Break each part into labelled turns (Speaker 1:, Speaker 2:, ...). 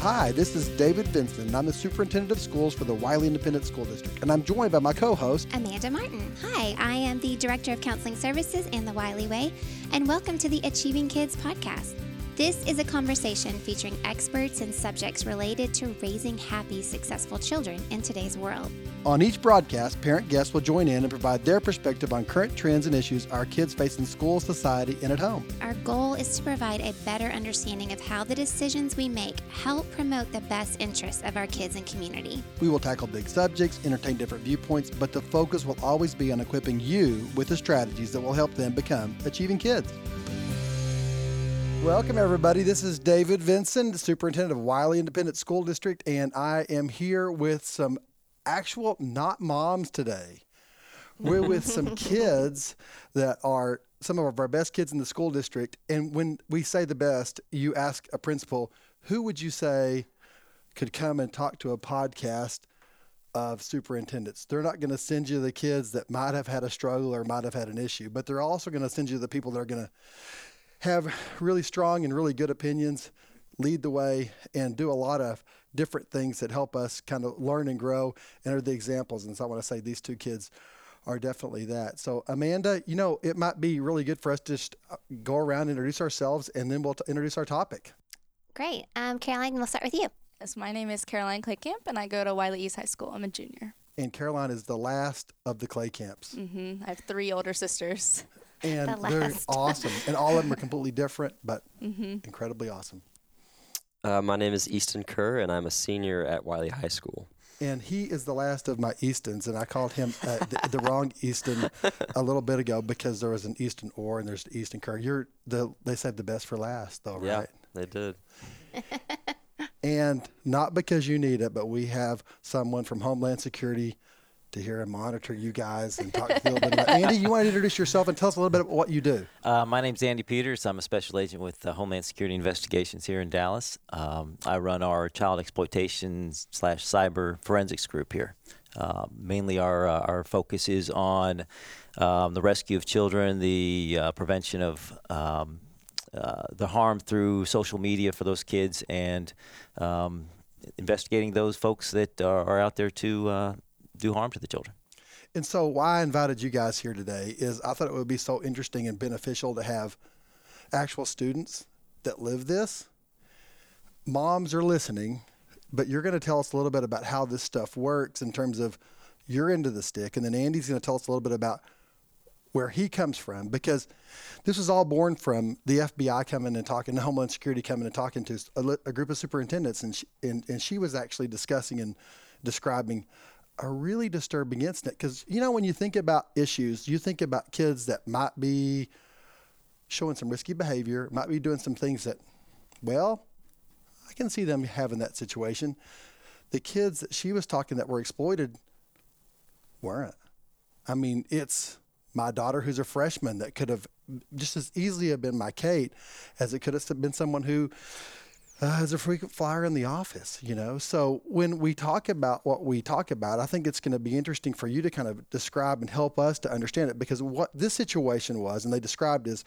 Speaker 1: Hi, this is David Vinson, and I'm the superintendent of schools for the Wylie Independent School District, and I'm joined by my co-host
Speaker 2: Amanda Martin. Hi, I am the Director of Counseling Services in the Wylie Way, and welcome to the Achieving Kids podcast. This is a conversation featuring experts in subjects related to raising happy, successful children in today's world.
Speaker 1: On each broadcast, parent guests will join in and provide their perspective on current trends and issues our kids face in school, society, and at home.
Speaker 2: Our goal is to provide a better understanding of how the decisions we make help promote the best interests of our kids and community.
Speaker 1: We will tackle big subjects, entertain different viewpoints, but the focus will always be on equipping you with the strategies that will help them become achieving kids. Welcome, everybody. This is David Vinson, Superintendent of Wylie Independent School District, and I am here with some actual not moms today. We're with some kids that are some of our best kids in the school district. And when we say the best, you ask a principal, who would you say could come and talk to a podcast of superintendents? They're not going to send you the kids that might have had a struggle or might have had an issue, but they're also going to send you the people that are going to have really strong and really good opinions, lead the way, and do a lot of different things that help us kind of learn and grow and are the examples. And so I want to say these two kids are definitely that. So, Amanda, you know, it might be really good for us to just uh, go around, introduce ourselves, and then we'll t- introduce our topic.
Speaker 2: Great. Um, Caroline, we'll start with you.
Speaker 3: Yes, my name is Caroline Claycamp, and I go to Wylie East High School. I'm a junior.
Speaker 1: And Caroline is the last of the Clay camps.
Speaker 3: Mm-hmm. I have three older sisters.
Speaker 1: And
Speaker 2: The
Speaker 1: they're awesome. And all of them are completely different, but incredibly awesome.
Speaker 4: Uh, my name is Easton Kerr, and I'm a senior at Wylie High School.
Speaker 1: And he is the last of my Eastons, and I called him uh, the, the wrong Easton a little bit ago because there was an Easton Orr and there's Easton Kerr. You're the they said the best for last, though,
Speaker 4: Yeah,
Speaker 1: right?
Speaker 4: they did.
Speaker 1: And not because you need it, but we have someone from Homeland Security to hear and monitor you guys and talk to you a little bit about. Andy, you want to introduce yourself and tell us a little bit about what you do?
Speaker 5: Uh, my name's Andy Peters. I'm a special agent with uh, Homeland Security Investigations here in Dallas. Um, I run our child exploitation slash cyber forensics group here. Uh, mainly, our uh, our focus is on um, the rescue of children, the uh, prevention of um, uh, the harm through social media for those kids, and um, investigating those folks that are, are out there to do harm to the children.
Speaker 1: And so, why I invited you guys here today is I thought it would be so interesting and beneficial to have actual students that live this. Moms are listening, but you're going to tell us a little bit about how this stuff works in terms of you're into the stick, and then Andy's going to tell us a little bit about where he comes from because this was all born from the FBI coming and talking, the Homeland Security coming and talking to a, a group of superintendents, and she, and, and she was actually discussing and describing a really disturbing incident because you know when you think about issues, you think about kids that might be showing some risky behavior, might be doing some things that, well, I can see them having that situation. The kids that she was talking that were exploited weren't. I mean, it's my daughter who's a freshman that could have just as easily have been my Kate as it could have been someone who uh, is a frequent flyer in the office, you know. So when we talk about what we talk about, I think it's going to be interesting for you to kind of describe and help us to understand it because what this situation was, and they described is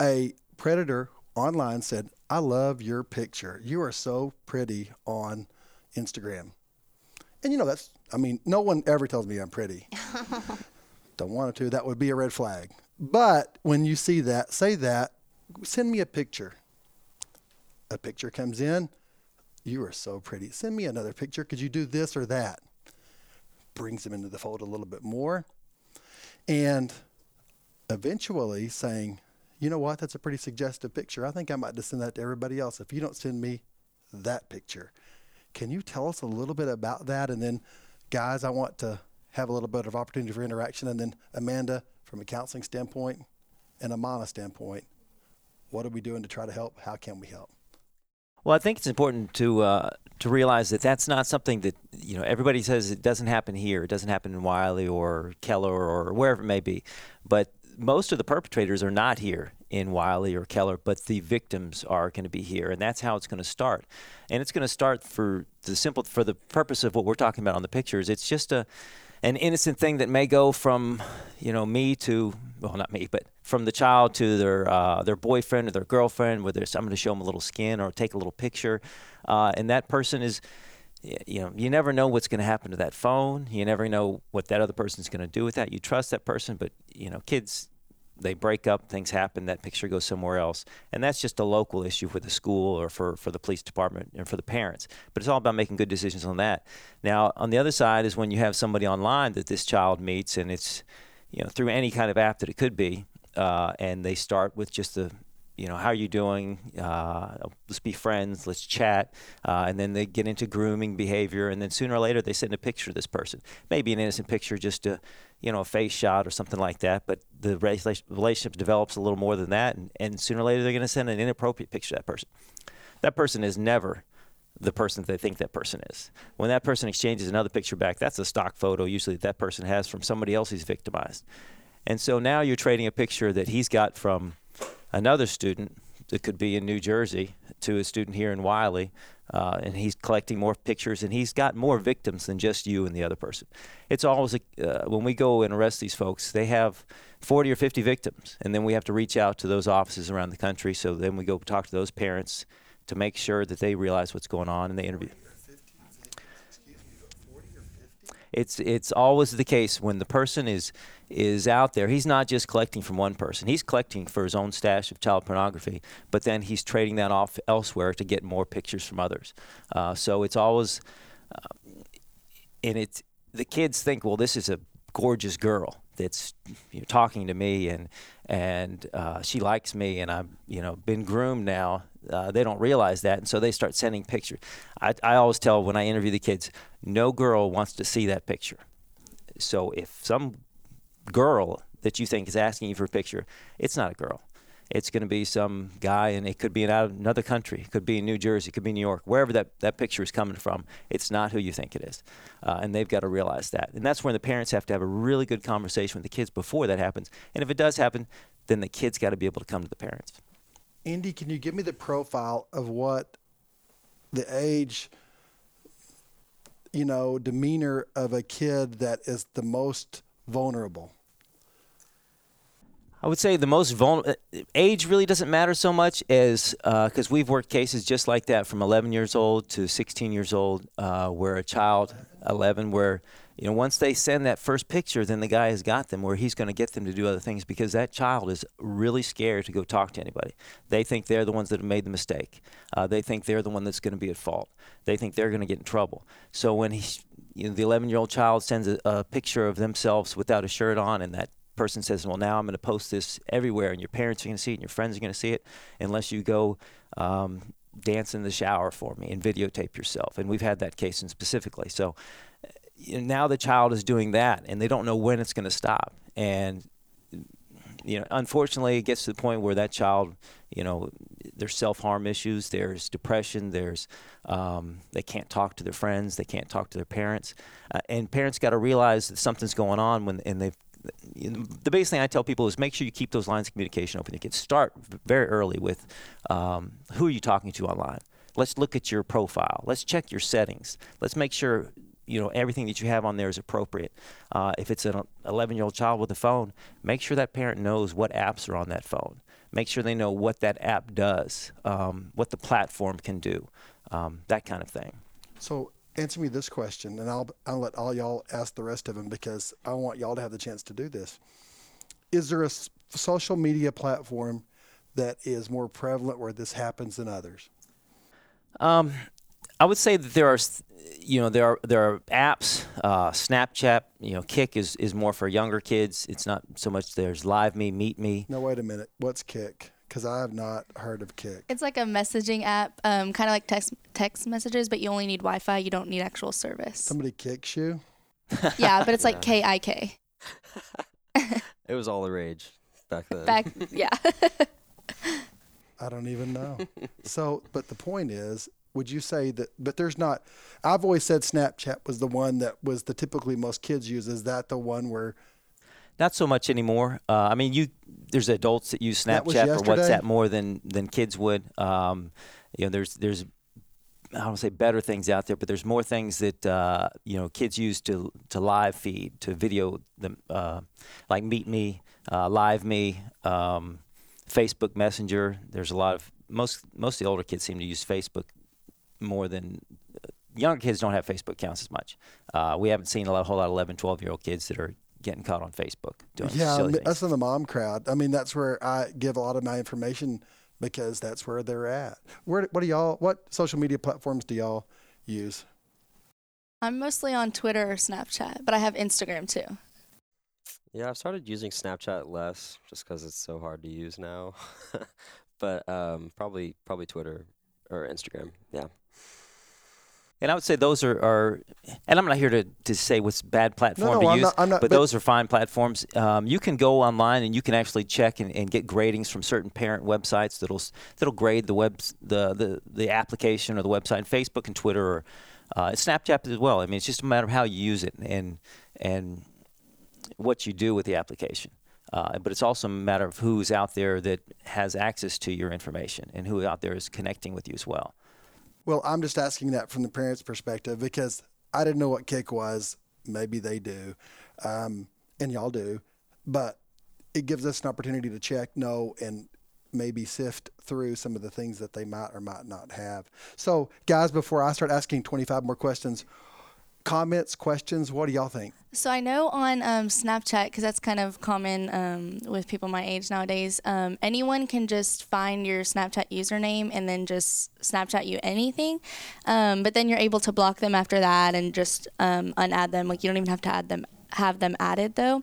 Speaker 1: a predator online said, "I love your picture. You are so pretty on Instagram." And you know that's I mean, no one ever tells me I'm pretty. Don't want to. That would be a red flag. But when you see that, say that, send me a picture. A picture comes in. You are so pretty. Send me another picture. Could you do this or that? Brings them into the fold a little bit more. And eventually saying, you know what, that's a pretty suggestive picture. I think I might just send that to everybody else if you don't send me that picture. Can you tell us a little bit about that? And then, guys, I want to have a little bit of opportunity for interaction. And then, Amanda, from a counseling standpoint and a Mana standpoint, what are we doing to try to help? How can we help?
Speaker 5: Well, I think it's important to uh, to realize that that's not something that you know everybody says it doesn't happen here. It doesn't happen in Wylie or Keller or wherever it may be, but most of the perpetrators are not here in Wylie or Keller, but the victims are going to be here, and that's how it's going to start. And it's going to start for the simple for the purpose of what we're talking about on the pictures. It's just a an innocent thing that may go from, you know, me to well, not me, but from the child to their uh, their boyfriend or their girlfriend, whether there's I'm going to show them a little skin or take a little picture, uh, and that person is, you know, you never know what's going to happen to that phone. You never know what that other person's going to do with that. You trust that person, but you know, kids they break up, things happen, that picture goes somewhere else. And that's just a local issue for the school or for, for the police department and for the parents. But it's all about making good decisions on that. Now, on the other side is when you have somebody online that this child meets and it's, you know, through any kind of app that it could be, uh, and they start with just the you know, how are you doing? Uh, let's be friends. Let's chat. Uh, and then they get into grooming behavior. And then sooner or later, they send a picture of this person. Maybe an innocent picture, just a, you know, a face shot or something like that. But the relationship develops a little more than that. And, and sooner or later, they're going to send an inappropriate picture of that person. That person is never the person that they think that person is. When that person exchanges another picture back, that's a stock photo usually that, that person has from somebody else he's victimized. And so now you're trading a picture that he's got from another student that could be in New Jersey to a student here in Wylie, uh, and he's collecting more pictures, and he's got more victims than just you and the other person. It's always a, uh, when we go and arrest these folks, they have 40 or 50 victims, and then we have to reach out to those offices around the country. So then we go talk to those parents to make sure that they realize what's going on, and they interview it's it's always the case when the person is is out there. He's not just collecting from one person. He's collecting for his own stash of child pornography, but then he's trading that off elsewhere to get more pictures from others. Uh, so it's always, uh, and it's the kids think, well, this is a gorgeous girl that's you know, talking to me and and uh, she likes me and I'm you know been groomed now. Uh, they don't realize that, and so they start sending pictures. I, I always tell when I interview the kids, no girl wants to see that picture. So if some girl that you think is asking you for a picture, it's not a girl. It's going to be some guy, and it could be in another country. It could be in New Jersey. It could be New York. Wherever that, that picture is coming from, it's not who you think it is. Uh, and they've got to realize that. And that's when the parents have to have a really good conversation with the kids before that happens. And if it does happen, then the kids got to be able to come to the parents.
Speaker 1: Andy, can you give me the profile of what the age, you know, demeanor of a kid that is the most vulnerable?
Speaker 5: I would say the most vulnerable uh, age really doesn't matter so much as because uh, we've worked cases just like that from 11 years old to 16 years old, uh, where a child 11, where you know once they send that first picture, then the guy has got them where he's going to get them to do other things because that child is really scared to go talk to anybody. They think they're the ones that have made the mistake. Uh, they think they're the one that's going to be at fault. They think they're going to get in trouble. So when he, you know, the 11 year old child sends a, a picture of themselves without a shirt on and that person says, well, now I'm going to post this everywhere, and your parents are going to see it, and your friends are going to see it, unless you go um, dance in the shower for me and videotape yourself. And we've had that case in specifically. So you know, now the child is doing that, and they don't know when it's going to stop. And you know, unfortunately, it gets to the point where that child, you know, there's self-harm issues, there's depression, there's um, they can't talk to their friends, they can't talk to their parents, uh, and parents got to realize that something's going on when and they've the biggest thing I tell people is make sure you keep those lines of communication open. You can start very early with um, who are you talking to online. Let's look at your profile. Let's check your settings. Let's make sure you know everything that you have on there is appropriate. Uh, if it's an 11 year old child with a phone, make sure that parent knows what apps are on that phone. Make sure they know what that app does, um, what the platform can do, um, that kind of thing.
Speaker 1: So answer me this question, and I'll I'll let all y'all ask the rest of them because I want y'all to have the chance to do this. Is there a social media platform that is more prevalent where this happens than others?
Speaker 5: Um, I would say that there are, you know, there are there are apps. Uh, Snapchat, you know, Kik is is more for younger kids. It's not so much. There's Live Me, Meet Me.
Speaker 1: No, wait a minute. What's Kik? because I have not heard of Kik.
Speaker 3: It's like a messaging app, um, kind of like text text messages, but you only need Wi-Fi. You don't need actual service.
Speaker 1: Somebody kicks you.
Speaker 3: yeah, but it's like K I K.
Speaker 4: It was all the rage back then.
Speaker 3: Back, yeah.
Speaker 1: I don't even know. so, but the point is, would you say that? But there's not. I've always said Snapchat was the one that was the typically most kids use. Is that the one where
Speaker 5: not so much anymore. Uh, I mean, you there's adults that use Snapchat or WhatsApp more than than kids would. Um, you know, there's there's I don't say better things out there, but there's more things that uh, you know kids use to to live feed, to video them, uh, like Meet Me, uh, Live Me, um, Facebook Messenger. There's a lot of most most of the older kids seem to use Facebook more than uh, younger kids don't have Facebook accounts as much. Uh, we haven't seen a lot, whole lot of 11, 12 year old kids that are getting caught on Facebook doing
Speaker 1: Yeah,
Speaker 5: silly
Speaker 1: m-
Speaker 5: things.
Speaker 1: us in the mom crowd. I mean, that's where I give a lot of my information because that's where they're at. Where, what do y'all? What social media platforms do y'all use?
Speaker 3: I'm mostly on Twitter or Snapchat, but I have Instagram too.
Speaker 4: Yeah, I've started using Snapchat less just because it's so hard to use now. but um, probably probably Twitter or Instagram. Yeah.
Speaker 5: And I would say those are, are and I'm not here to, to say what's bad platform
Speaker 1: no,
Speaker 5: to
Speaker 1: I'm
Speaker 5: use,
Speaker 1: not- I'm not-
Speaker 5: but,
Speaker 1: but-
Speaker 5: those are fine platforms. Um, you can go online and you can actually check and, and get gradings from certain parent websites that'll that'll grade the webs the, the the application or the website. Facebook and Twitter or uh, Snapchat as well. I mean, it's just a matter of how you use it and and what you do with the application. Uh, but it's also a matter of who's out there that has access to your information and who out there is connecting with you as well.
Speaker 1: Well, I'm just asking that from the parents' perspective because I didn't know what Kik was. Maybe they do, um, and y'all do, but it gives us an opportunity to check, know, and maybe sift through some of the things that they might or might not have. So, guys, before I start asking 25 more questions, comments, questions, what do y'all think?
Speaker 3: So I know on um, Snapchat, because that's kind of common um, with people my age nowadays, um, anyone can just find your Snapchat username and then just Snapchat you anything. Um, but then you're able to block them after that and just um, unadd them. Like you don't even have to add them, have them added though.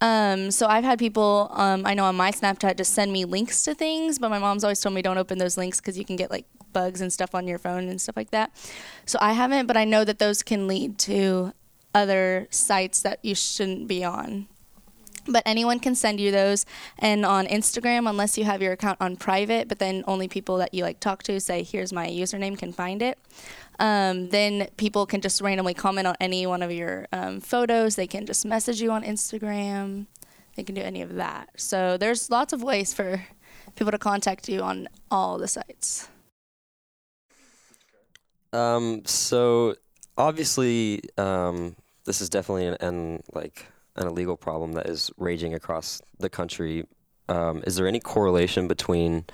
Speaker 3: Um, so I've had people, um, I know on my Snapchat, just send me links to things, but my mom's always told me don't open those links because you can get like bugs and stuff on your phone and stuff like that. So I haven't, but I know that those can lead to other sites that you shouldn't be on. But anyone can send you those. And on Instagram, unless you have your account on private, but then only people that you like talk to say, here's my username, can find it. Um, then people can just randomly comment on any one of your um, photos. They can just message you on Instagram. They can do any of that. So there's lots of ways for people to contact you on all the sites.
Speaker 4: Um, so obviously, um, this is definitely an, an like an illegal problem that is raging across the country. Um, is there any correlation between,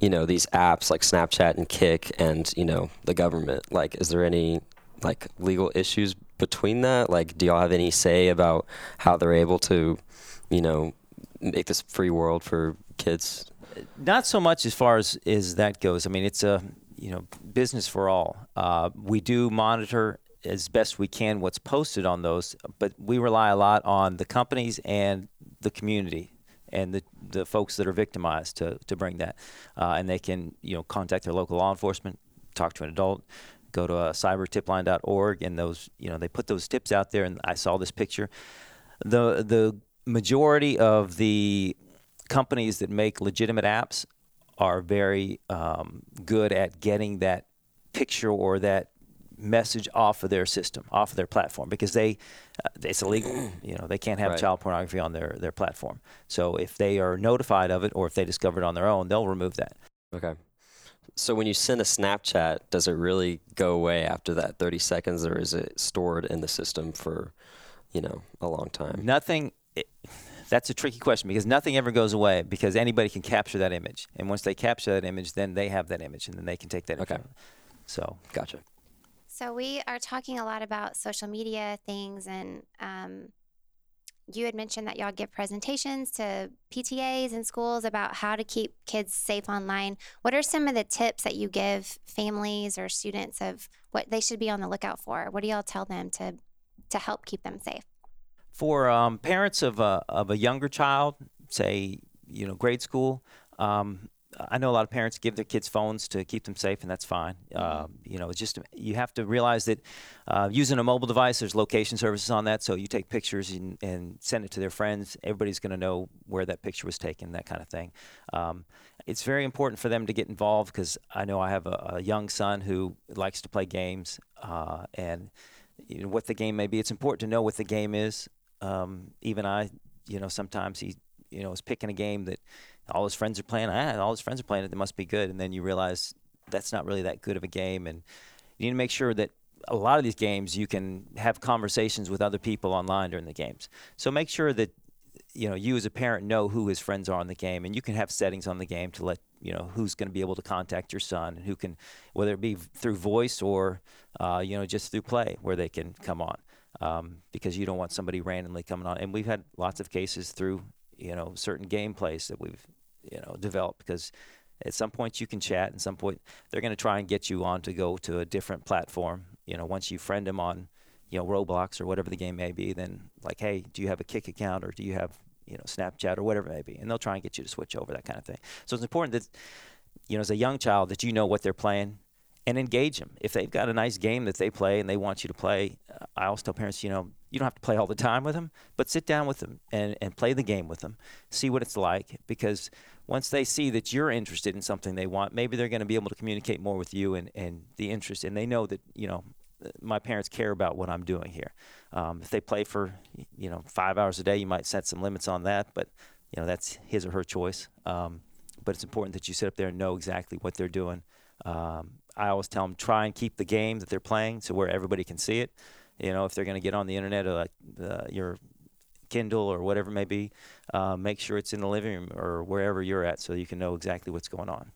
Speaker 4: you know, these apps like Snapchat and Kik and you know the government? Like, is there any like legal issues between that? Like, do y'all have any say about how they're able to, you know, make this free world for kids?
Speaker 5: not so much as far as, as that goes. I mean, it's a you know business for all. Uh, we do monitor as best we can what's posted on those, but we rely a lot on the companies and the community and the the folks that are victimized to to bring that, uh, and they can you know contact their local law enforcement, talk to an adult. Go to uh, cybertipline.org, and those you know they put those tips out there. And I saw this picture. The the majority of the companies that make legitimate apps are very um, good at getting that picture or that message off of their system, off of their platform, because they uh, it's illegal. You know, they can't have
Speaker 4: Right.
Speaker 5: child pornography on their their platform. So if they are notified of it or if they discover it on their own, they'll remove that.
Speaker 4: Okay. So when you send a Snapchat, does it really go away after that 30 seconds, or is it stored in the system for, you know, a long time?
Speaker 5: Nothing. It, that's a tricky question because nothing ever goes away because anybody can capture that image, and once they capture that image, then they have that image, and then they can take that.
Speaker 4: Okay.
Speaker 5: info. So
Speaker 4: Gotcha.
Speaker 2: So we are talking a lot about social media things, and um, you had mentioned that y'all give presentations to PTAs and schools about how to keep kids safe online. What are some of the tips that you give families or students of what they should be on the lookout for? What do y'all tell them to to help keep them safe?
Speaker 5: for um, parents of a of a younger child, say you know grade school, um, I know a lot of parents give their kids phones to keep them safe, and that's fine. Um, you know, it's just you have to realize that uh, using a mobile device, there's location services on that, so you take pictures and, and send it to their friends. Everybody's going to know where that picture was taken, that kind of thing. Um, it's very important for them to get involved because I know I have a, a young son who likes to play games, uh, and you know what the game may be. It's important to know what the game is. Um, even I, you know, sometimes he, you know, is picking a game that all his friends are playing. Ah, all his friends are playing it. It must be good. And then you realize that's not really that good of a game, and you need to make sure that a lot of these games you can have conversations with other people online during the games. So make sure that you know you as a parent know who his friends are on the game, and you can have settings on the game to let you know who's going to be able to contact your son, and who can whether it be through voice or uh, you know just through play where they can come on. Um, because you don't want somebody randomly coming on, and we've had lots of cases through you know certain gameplays that we've you know developed because at some point you can chat and some point they're going to try and get you on to go to a different platform. You know once you friend them on you know roblox or whatever the game may be then like hey do you have a Kik account or do you have you know snapchat or whatever it may be? And they'll try and get you to switch over that kind of thing. So it's important that you know as a young child that you know what they're playing and engage them if they've got a nice game that they play and they want you to play uh, i always tell parents you know you don't have to play all the time with them but sit down with them and, and play the game with them see what it's like because once they see that you're interested in something they want, maybe they're going to be able to communicate more with you and, and the interest. And they know that, you know, my parents care about what I'm doing here. Um, if they play for, you know, five hours a day, you might set some limits on that, but, you know, that's his or her choice. Um, but it's important that you sit up there and know exactly what they're doing. Um, I always tell them try and keep the game that they're playing so where everybody can see it. You know, if they're going to get on the internet or like your Kindle or whatever it may be, uh, make sure it's in the living room or wherever you're at so you can know exactly what's going on.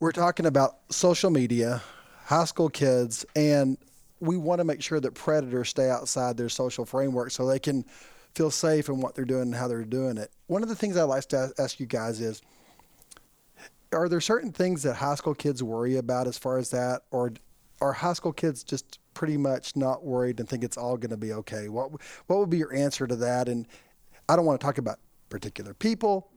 Speaker 1: We're talking about social media, high school kids, and we want to make sure that predators stay outside their social framework so they can feel safe in what they're doing and how they're doing it. One of the things I like to ask you guys is are there certain things that high school kids worry about as far as that or are high school kids just pretty much not worried and think it's all going to be okay? What what would be your answer to that? And I don't want to talk about particular people,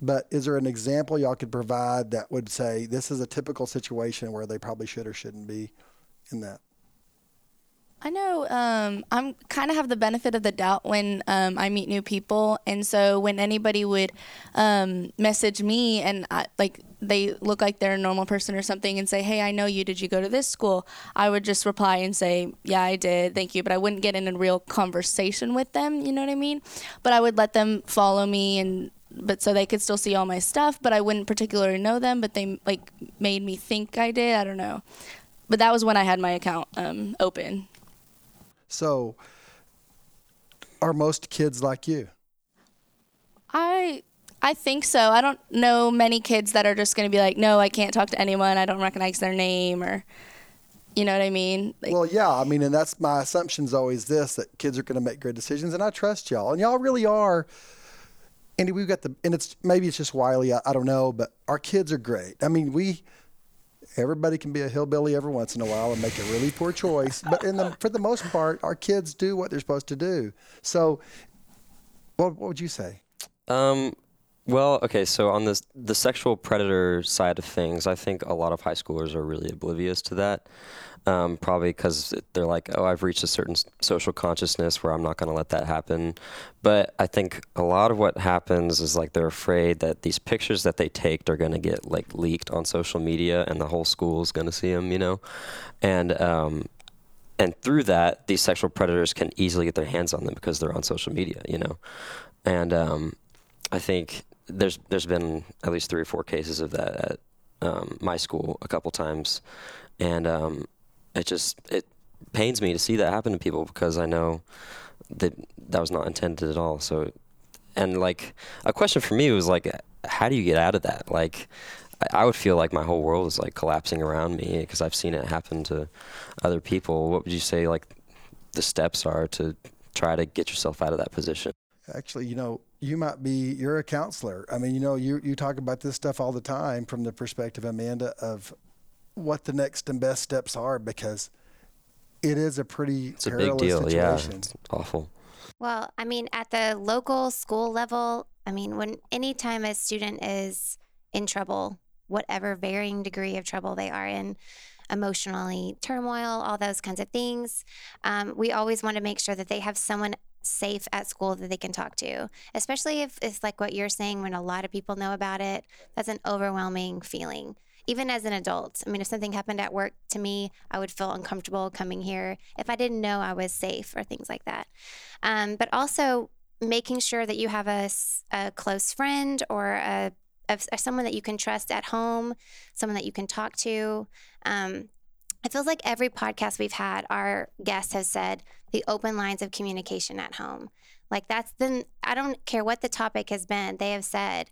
Speaker 1: but is there an example y'all could provide that would say this is a typical situation where they probably should or shouldn't be in that?
Speaker 3: I know um, I'm kind of have the benefit of the doubt when um, I meet new people, and so when anybody would um, message me and I, like they look like they're a normal person or something and say, "Hey, I know you. Did you go to this school?" I would just reply and say, "Yeah, I did. Thank you." But I wouldn't get in a real conversation with them. You know what I mean? But I would let them follow me and but so they could still see all my stuff, but I wouldn't particularly know them, but they like made me think I did. I don't know. But that was when I had my account um, open.
Speaker 1: So, are most kids like you?
Speaker 3: I I think so. I don't know many kids that are just going to be like, "No, I can't talk to anyone. I don't recognize their name," or you know what I mean?
Speaker 1: Like, well, yeah. I mean, and that's my assumption is always this: that kids are going to make good decisions, and I trust y'all, and y'all really are. Andy, we've got the, and it's maybe it's just Wylie. I, I don't know, but our kids are great. I mean, we everybody can be a hillbilly every once in a while and make a really poor choice. But in the, for the most part, our kids do what they're supposed to do. So, what, what would you say?
Speaker 4: Um, well, okay. So on the the sexual predator side of things, I think a lot of high schoolers are really oblivious to that um, probably because they're like, oh, I've reached a certain social consciousness where I'm not going to let that happen. But I think a lot of what happens is like they're afraid that these pictures that they take are going to get like leaked on social media and the whole school is going to see them, you know? And, um, and through that, these sexual predators can easily get their hands on them because they're on social media, you know? And um, I think there's there's been at least three or four cases of that at um, my school a couple times, and um, it just it pains me to see that happen to people because I know that that was not intended at all. So, and like a question for me was like, how do you get out of that? Like, I would feel like my whole world is like collapsing around me because I've seen it happen to other people. What would you say like the steps are to try to get yourself out of that position?
Speaker 1: Actually, you know, you might be you're a counselor. I mean, you know, you you talk about this stuff all the time from the perspective, Amanda, of what the next and best steps are because it is a pretty
Speaker 4: it's a big deal.
Speaker 1: Situation.
Speaker 4: Yeah, it's awful.
Speaker 2: Well, I mean, at the local school level, I mean, when anytime a student is in trouble, whatever varying degree of trouble they are in, emotionally, turmoil, all those kinds of things, um, we always want to make sure that they have someone safe at school that they can talk to, especially if it's like what you're saying when a lot of people know about it. That's an overwhelming feeling even as an adult. I mean, if something happened at work to me, I would feel uncomfortable coming here if I didn't know I was safe or things like that. Um, but also making sure that you have a, a close friend or a, of someone that you can trust at home, someone that you can talk to. Um, it feels like every podcast we've had, our guests have said the open lines of communication at home. Like that's then I don't care what the topic has been, they have said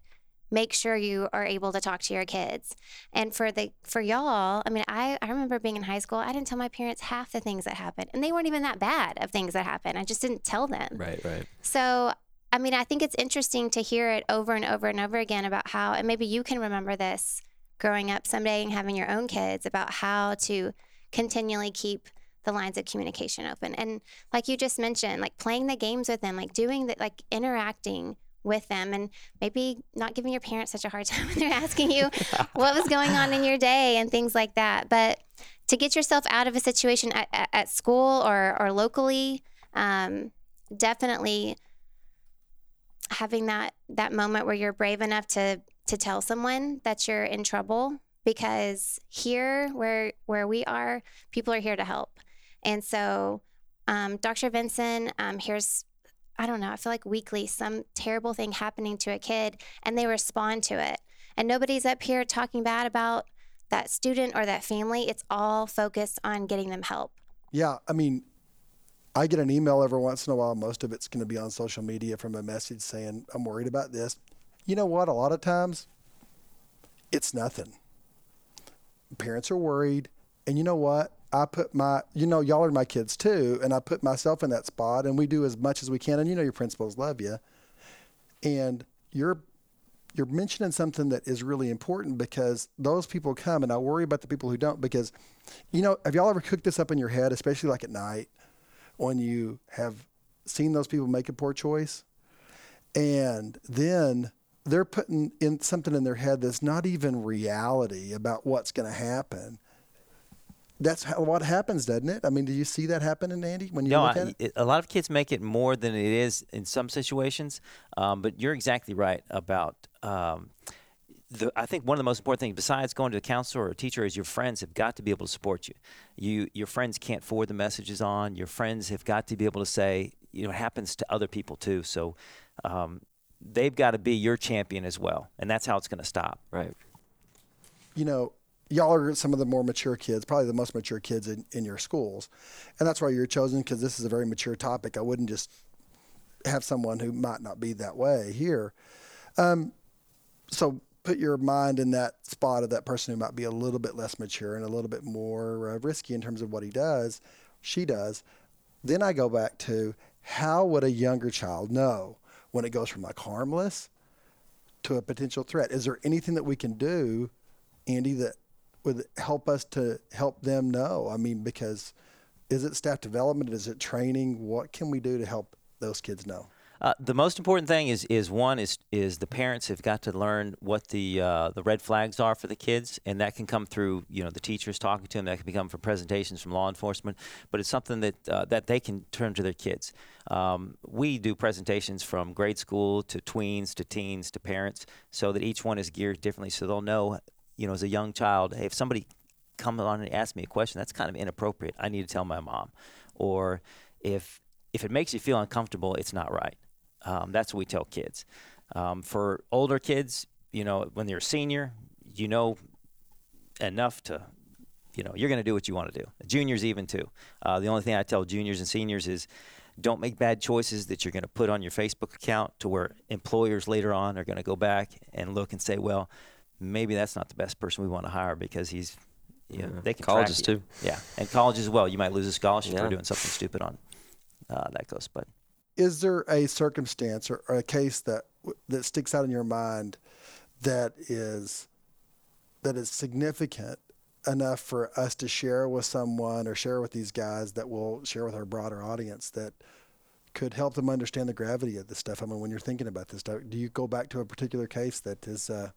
Speaker 2: make sure you are able to talk to your kids. And for the for y'all, I mean, I, I remember being in high school, I didn't tell my parents half the things that happened. And they weren't even that bad of things that happened. I just didn't tell them.
Speaker 4: Right, right.
Speaker 2: So I mean, I think it's interesting to hear it over and over and over again about how, and maybe you can remember this growing up someday and having your own kids about how to continually keep the lines of communication open. And like you just mentioned, like playing the games with them, like doing that, like interacting with them and maybe not giving your parents such a hard time when they're asking you what was going on in your day and things like that. But to get yourself out of a situation at, at, at school or, or locally, um, definitely having that that moment where you're brave enough to to tell someone that you're in trouble because here where where we are people are here to help and so um, dr vinson um, here's i don't know i feel like weekly some terrible thing happening to a kid and they respond to it and nobody's up here talking bad about that student or that family it's all focused on getting them help
Speaker 1: Yeah, I mean, I get an email every once in a while. Most of it's going to be on social media from a message saying, I'm worried about this. You know what? A lot of times, it's nothing. Parents are worried. And you know what? I put my, you know, y'all are my kids too. And I put myself in that spot and we do as much as we can. And you know, your principals love you. And you're, you're mentioning something that is really important because those people come and I worry about the people who don't because, you know, have y'all ever cooked this up in your head, especially like at night when you have seen those people make a poor choice and then they're putting in something in their head that's not even reality about what's going to happen. That's how, what happens, doesn't it? I mean, do you see that happening, Andy, when you
Speaker 5: No,
Speaker 1: look at it?
Speaker 5: it, a lot of kids make it more than it is in some situations. Um, but you're exactly right about. Um, the, I think one of the most important things, besides going to a counselor or a teacher, is your friends have got to be able to support you. You, your friends can't forward the messages on. Your friends have got to be able to say, you know, it happens to other people too. So um, they've got to be your champion as well, and that's how it's going to stop.
Speaker 4: Right.
Speaker 1: you know, y'all are some of the more mature kids, probably the most mature kids in, in your schools. And that's why you're chosen because this is a very mature topic. I wouldn't just have someone who might not be that way here. Um, so put your mind in that spot of that person who might be a little bit less mature and a little bit more uh, risky in terms of what he does, she does. Then I go back to how would a younger child know when it goes from like harmless to a potential threat? Is there anything that we can do, Andy, that would help us to help them know? I mean, because is it staff development? Is it training? What can we do to help those kids know?
Speaker 5: Uh, the most important thing is is one is is the parents have got to learn what the uh, the red flags are for the kids, and that can come through you know the teachers talking to them. That can come from presentations from law enforcement, but it's something that uh, that they can turn to their kids. Um, we do presentations from grade school to tweens to teens to parents, so that each one is geared differently, so they'll know you know as a young child, hey, if somebody comes on and asks me a question that's kind of inappropriate, I need to tell my mom, or if if it makes you feel uncomfortable, it's not right. Um, that's what we tell kids. Um, for older kids, you know, when you're a senior, you know enough to, you know, you're going to do what you want to do. Juniors, even too. Uh, the only thing I tell juniors and seniors is don't make bad choices that you're going to put on your Facebook account to where employers later on are going to go back and look and say, well, maybe that's not the best person we want to hire because he's, you know,
Speaker 4: Yeah.
Speaker 5: they can
Speaker 4: Colleges,
Speaker 5: track you.
Speaker 4: too.
Speaker 5: Yeah, and colleges as well. You might lose a scholarship for doing something stupid on uh, that goes, but.
Speaker 1: Is there a circumstance or, or a case that that sticks out in your mind that is that is significant enough for us to share with someone or share with these guys that we'll share with our broader audience that could help them understand the gravity of this stuff? I mean, when you're thinking about this stuff, do you go back to a particular case that is uh,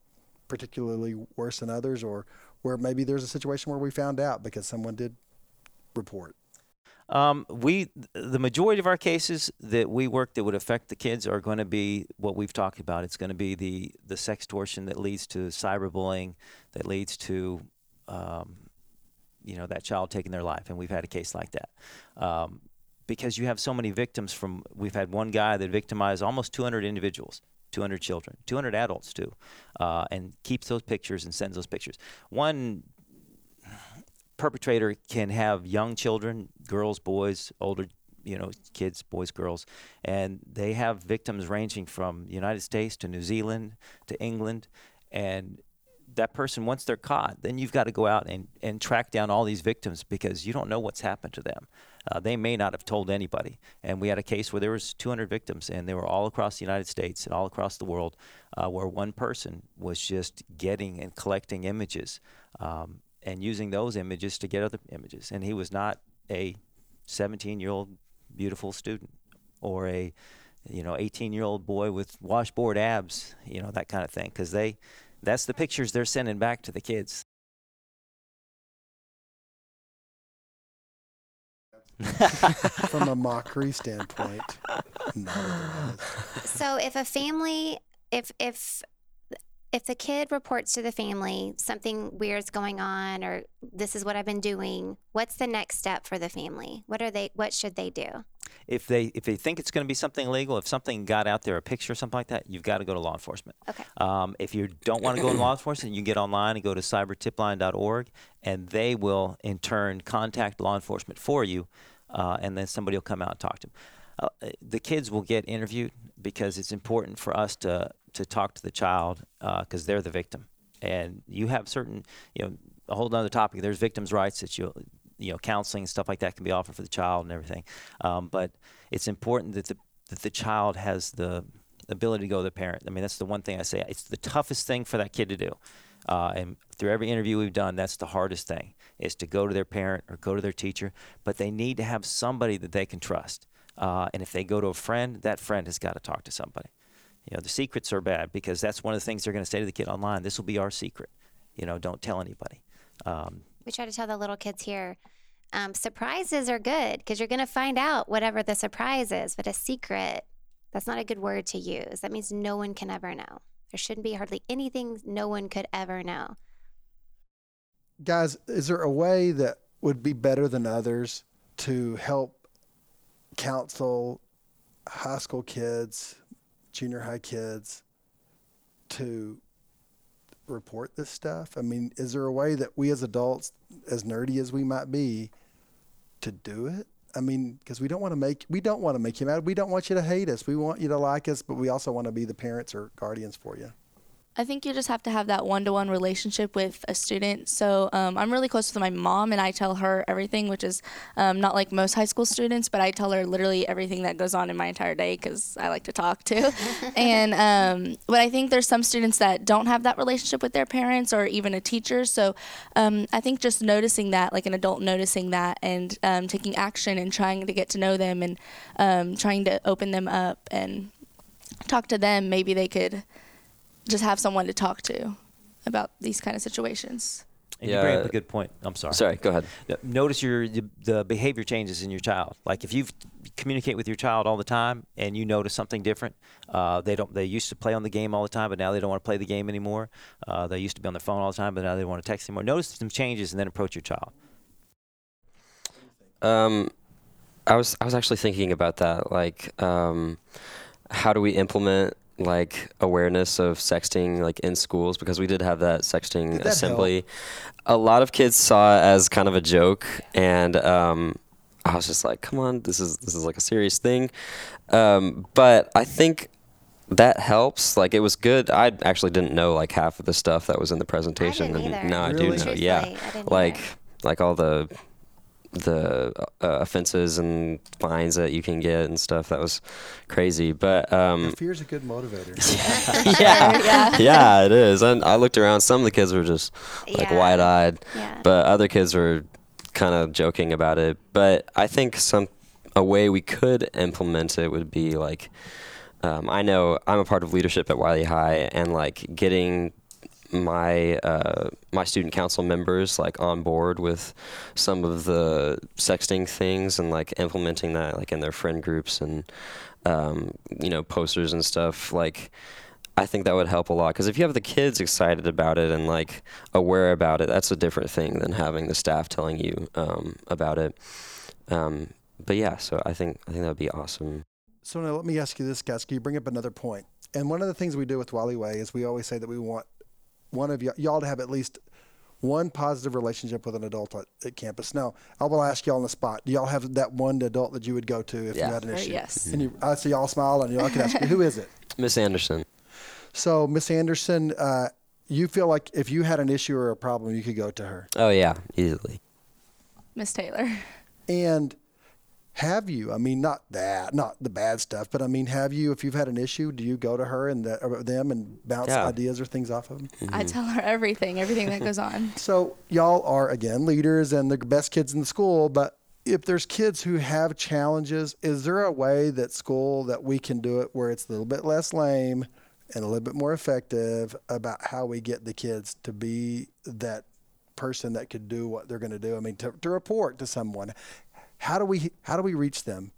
Speaker 1: particularly worse than others, or where maybe there's a situation where we found out because someone did report?
Speaker 5: Um, we the majority of our cases that we work that would affect the kids are going to be what we've talked about. It's going to be the the sextortion that leads to cyberbullying, that leads to, um, you know, that child taking their life, and we've had a case like that. Um, because you have so many victims from we've had one guy that victimized almost 200 individuals 200 children, 200 adults too, uh, and keeps those pictures and sends those pictures. One perpetrator can have young children, girls, boys, older, you know, kids, boys, girls, and they have victims ranging from the United States to New Zealand to England, and that person once they're caught then you've got to go out and, and track down all these victims because you don't know what's happened to them. Uh, they may not have told anybody. And we had a case where there was 200 victims and they were all across the united states and all across the world uh, where one person was just getting and collecting images um, and using those images to get other images. And he was not a 17 year old beautiful student or a you know 18 year old boy with washboard abs you know that kind of thing because they that's the pictures they're sending back to the kids.
Speaker 1: From a mockery standpoint.
Speaker 2: So if a family, if if if the kid reports to the family something weird's going on or this is what I've been doing, what's the next step for the family? What are they what should they do?
Speaker 5: If they if they think it's going to be something illegal, if something got out there, a picture or something like that, you've got to go to law enforcement.
Speaker 2: Okay.
Speaker 5: Um, if you don't want to go to law enforcement, you can get online and go to cybertipline.org, and they will in turn contact law enforcement for you, uh, and then somebody will come out and talk to them. Uh, the kids will get interviewed because it's important for us to to talk to the child because uh, they're the victim, and you have certain you know a whole other topic. There's victims' rights that you you know counseling and stuff like that can be offered for the child and everything, um, but it's important that the that the child has the ability to go to the parent. I mean, that's the one thing I say. It's the toughest thing for that kid to do. Uh, and through every interview we've done, that's the hardest thing is to go to their parent or go to their teacher. But they need to have somebody that they can trust. Uh, and if they go to a friend, that friend has got to talk to somebody. You know, the secrets are bad because that's one of the things they're going to say to the kid online. This will be our secret. You know, don't tell anybody. Um,
Speaker 2: we try to tell the little kids here um, surprises are good because you're going to find out whatever the surprise is, but a secret, that's not a good word to use. That means no one can ever know. There shouldn't be hardly anything no one could ever know.
Speaker 1: Guys, is there a way that would be better than others to help counsel high school kids, junior high kids to report this stuff? I mean, is there a way that we as adults, as nerdy as we might be, to do it? I mean, because we don't want to make we don't want to make you mad. We don't want you to hate us. We want you to like us, but we also want to be the parents or guardians for you.
Speaker 3: I think you just have to have that one to one relationship with a student. So um, I'm really close with my mom, and I tell her everything, which is um, not like most high school students, but I tell her literally everything that goes on in my entire day because I like to talk too. and um, but I think there's some students that don't have that relationship with their parents or even a teacher. So um, I think just noticing that, like an adult noticing that, and um, taking action and trying to get to know them and um, trying to open them up and talk to them, maybe they could just have someone to talk to about these kind of situations.
Speaker 5: And yeah. you bring up a good point. I'm sorry.
Speaker 4: Sorry, go ahead.
Speaker 5: Notice your the behavior changes in your child. Like if you communicate with your child all the time and you notice something different, uh, they don't. They used to play on the game all the time, but now they don't want to play the game anymore. Uh, they used to be on their phone all the time, but now they don't want to text anymore. Notice some changes and then approach your child.
Speaker 4: Um, I was I was actually thinking about that. Like, um, how do we implement like awareness of sexting like in schools because we did have that sexting
Speaker 1: that
Speaker 4: assembly.
Speaker 1: Help?
Speaker 4: A lot of kids saw it as kind of a joke, and um, I was just like, "Come on, this is this is like a serious thing." Um, but I think that helps. Like it was good. I actually didn't know like half of the stuff that was in the presentation,
Speaker 2: and
Speaker 4: now
Speaker 1: really?
Speaker 4: I do know. Yeah, like like all the the uh, offenses and fines that you can get and stuff. That was crazy. But um,
Speaker 1: is a good motivator.
Speaker 4: yeah, yeah, yeah, it is. And I looked around. Some of the kids were just like yeah. wide eyed,
Speaker 2: yeah.
Speaker 4: but other kids were kind of joking about it. But I think some a way we could implement it would be like. Um, I know I'm a part of leadership at Wylie High, and like getting my uh, my student council members like on board with some of the sexting things and like implementing that like in their friend groups and um, you know posters and stuff like I think that would help a lot because if you have the kids excited about it and like aware about it, that's a different thing than having the staff telling you um, about it. Um, but yeah, so I think I think that would be awesome.
Speaker 1: So now let me ask you this, guys. Can you bring up another point? And one of the things we do with Wylie Way is we always say that we want one of y- y'all to have at least one positive relationship with an adult at, at campus. Now, I will ask y'all on the spot. Do y'all have that one adult that you would go to if
Speaker 4: Yeah.
Speaker 1: you had an issue?
Speaker 3: yes.
Speaker 1: And you, I see y'all smile, and y'all can ask me, who is it?
Speaker 4: Miss Anderson.
Speaker 1: So, Miss Anderson, uh, you feel like if you had an issue or a problem, you could go to her.
Speaker 4: Oh yeah, easily.
Speaker 3: Miss Taylor.
Speaker 1: And have you? I mean, not that, not the bad stuff, but I mean, have you? If you've had an issue, do you go to her and the, or them and bounce
Speaker 4: Yeah.
Speaker 1: ideas or things off of them?
Speaker 3: I mm-hmm. tell her everything, everything that goes on.
Speaker 1: So y'all are again leaders and the best kids in the school, but if there's kids who have challenges, is there a way that school that we can do it where it's a little bit less lame and a little bit more effective about how we get the kids to be that person that could do what they're going to do? I mean, to, to report to someone. How do we how do we reach them?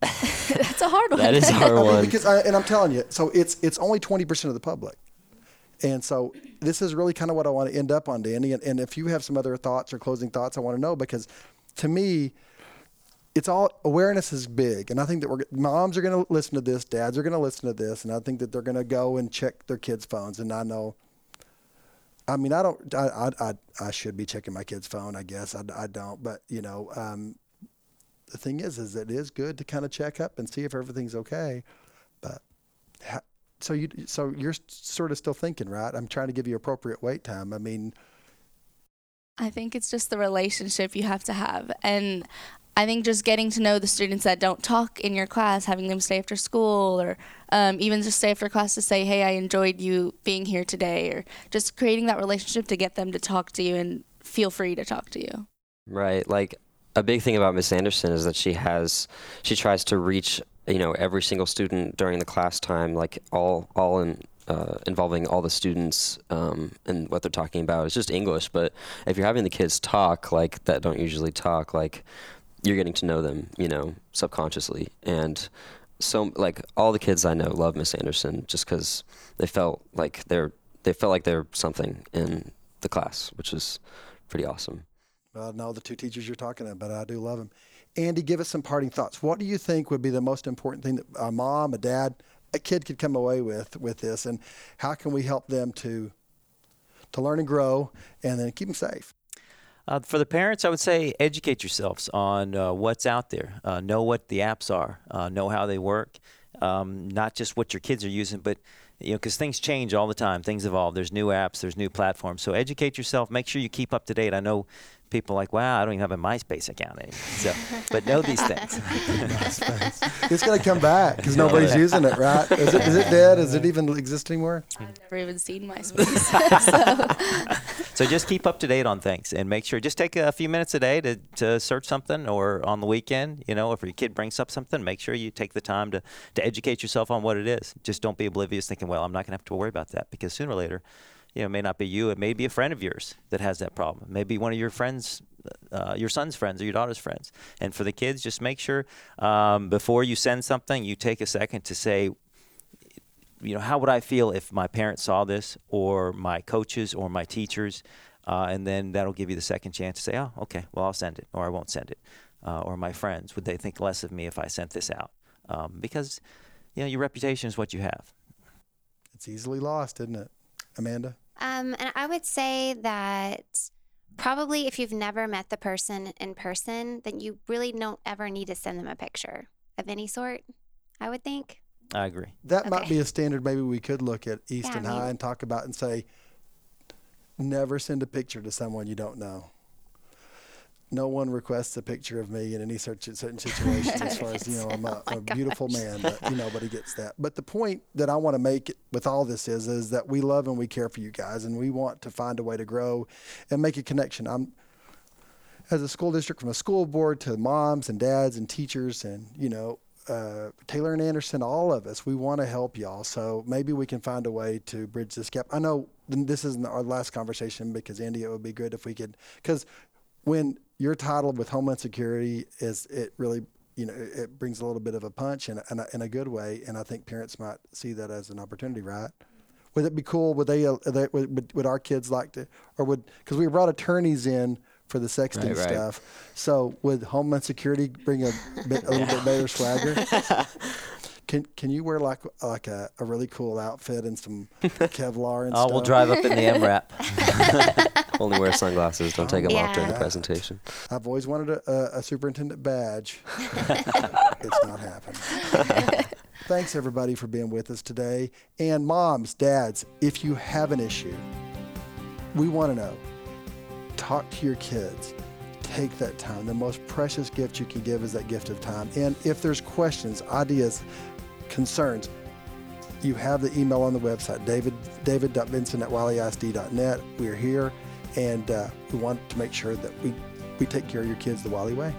Speaker 3: That's a hard one.
Speaker 4: That is a hard
Speaker 1: I mean,
Speaker 4: one.
Speaker 1: because I, and I'm telling you, so it's it's only 20% of the public. And so this is really kind of what I want to end up on, Danny. And, and if you have some other thoughts or closing thoughts, I want to know because to me, it's all awareness is big. And I think that we're moms are going to listen to this, dads are going to listen to this, and I think that they're going to go and check their kids' phones. And I know, I mean, I don't, I, I, I, should be checking my kid's phone, I guess. I, I don't, but you know, um, the thing is, is it is good to kind of check up and see if everything's okay. But ha- so you, so you're sort of still thinking, right? I'm trying to give you appropriate wait time. I mean,
Speaker 3: I think it's just the relationship you have to have. And I think just getting to know the students that don't talk in your class, having them stay after school, or um, even just stay after class to say, hey, I enjoyed you being here today, or just creating that relationship to get them to talk to you and feel free to talk to you.
Speaker 4: Right. Like a big thing about Miss Anderson is that she has she tries to reach you know every single student during the class time, like all all in. Uh, involving all the students um, and what they're talking about. It's just English, but if you're having the kids talk like that, don't usually talk, like you're getting to know them, you know, subconsciously. And so, like all the kids I know love Miss Anderson just because they felt like they're they felt like they're something in the class, which is pretty awesome.
Speaker 1: I know the two teachers you're talking about, but I do love them. Andy, give us some parting thoughts. What do you think would be the most important thing that a mom, a dad, a kid could come away with with this, and how can we help them to to learn and grow, and then keep them safe?
Speaker 5: Uh, for the parents, I would say educate yourselves on uh, what's out there. Uh, know what the apps are. Uh, know how they work. Um, not just what your kids are using, but you know, because things change all the time. Things evolve. There's new apps. There's new platforms. So educate yourself. Make sure you keep up to date. I know people are like, wow, I don't even have a MySpace account anymore. So, but know these things.
Speaker 1: It's going to come back because nobody's using it, right? Is it, is it dead? Does it even exist anymore?
Speaker 3: I've never even seen MySpace.
Speaker 5: So just keep up to date on things and make sure. Just take a few minutes a day to, to search something, or on the weekend, you know, if your kid brings up something, make sure you take the time to to educate yourself on what it is. Just don't be oblivious, thinking, well, I'm not going to have to worry about that because sooner or later, you know, may not be you. It may be a friend of yours that has that problem. Maybe one of your friends. Uh, your son's friends or your daughter's friends. And for the kids, just make sure um, before you send something, you take a second to say, you know, how would I feel if my parents saw this, or my coaches, or my teachers, uh, and then that'll give you the second chance to say, oh, okay, well, I'll send it, or I won't send it, uh, or my friends, would they think less of me if I sent this out? Um, because, you know, your reputation is what you have.
Speaker 1: It's easily lost, isn't it, Amanda?
Speaker 2: Um, and I would say that probably if you've never met the person in person, then you really don't ever need to send them a picture of any sort, I would think.
Speaker 5: I agree.
Speaker 1: That might be a standard. Maybe we could look at Easton
Speaker 2: I mean-
Speaker 1: High and talk about and say, never send a picture to someone you don't know. No one requests a picture of me in any certain certain situation. as far as you know, I'm a,
Speaker 2: Oh
Speaker 1: a beautiful
Speaker 2: gosh.
Speaker 1: man, but you nobody gets that. But the point that I want to make with all this is, is that we love and we care for you guys, and we want to find a way to grow and make a connection. I'm as a school district, from a school board to moms and dads and teachers, and you know, uh, Taylor and Anderson, all of us, we want to help y'all. So maybe we can find a way to bridge this gap. I know this isn't our last conversation because Andy, it would be good if we could, because when you're titled with Homeland Security, is it really, you know, it, brings a little bit of a punch in a, in a, in a good way, and I think parents might see that as an opportunity, right? Would it be cool? Would they? Uh, they would, would, would our kids like to, or would because we brought attorneys in for the sexting
Speaker 5: Right, right.
Speaker 1: stuff. So would Homeland Security bring a, bit, a little bit better swagger? Can can you wear like like a, a really cool outfit and some Kevlar and
Speaker 5: Oh,
Speaker 1: stuff?
Speaker 5: we'll drive up in the MRAP.
Speaker 4: Only wear sunglasses. Don't take them off during the presentation.
Speaker 1: I've always wanted a, a, a superintendent badge. it's not happening. Thanks everybody for being with us today. And moms, dads, if you have an issue, we want to know. Talk to your kids. Take that time. The most precious gift you can give is that gift of time. And if there's questions, ideas, concerns, you have the email on the website, david david.vinson at wylieisd.net. We're here, and uh, we want to make sure that we, we take care of your kids the Wylie way.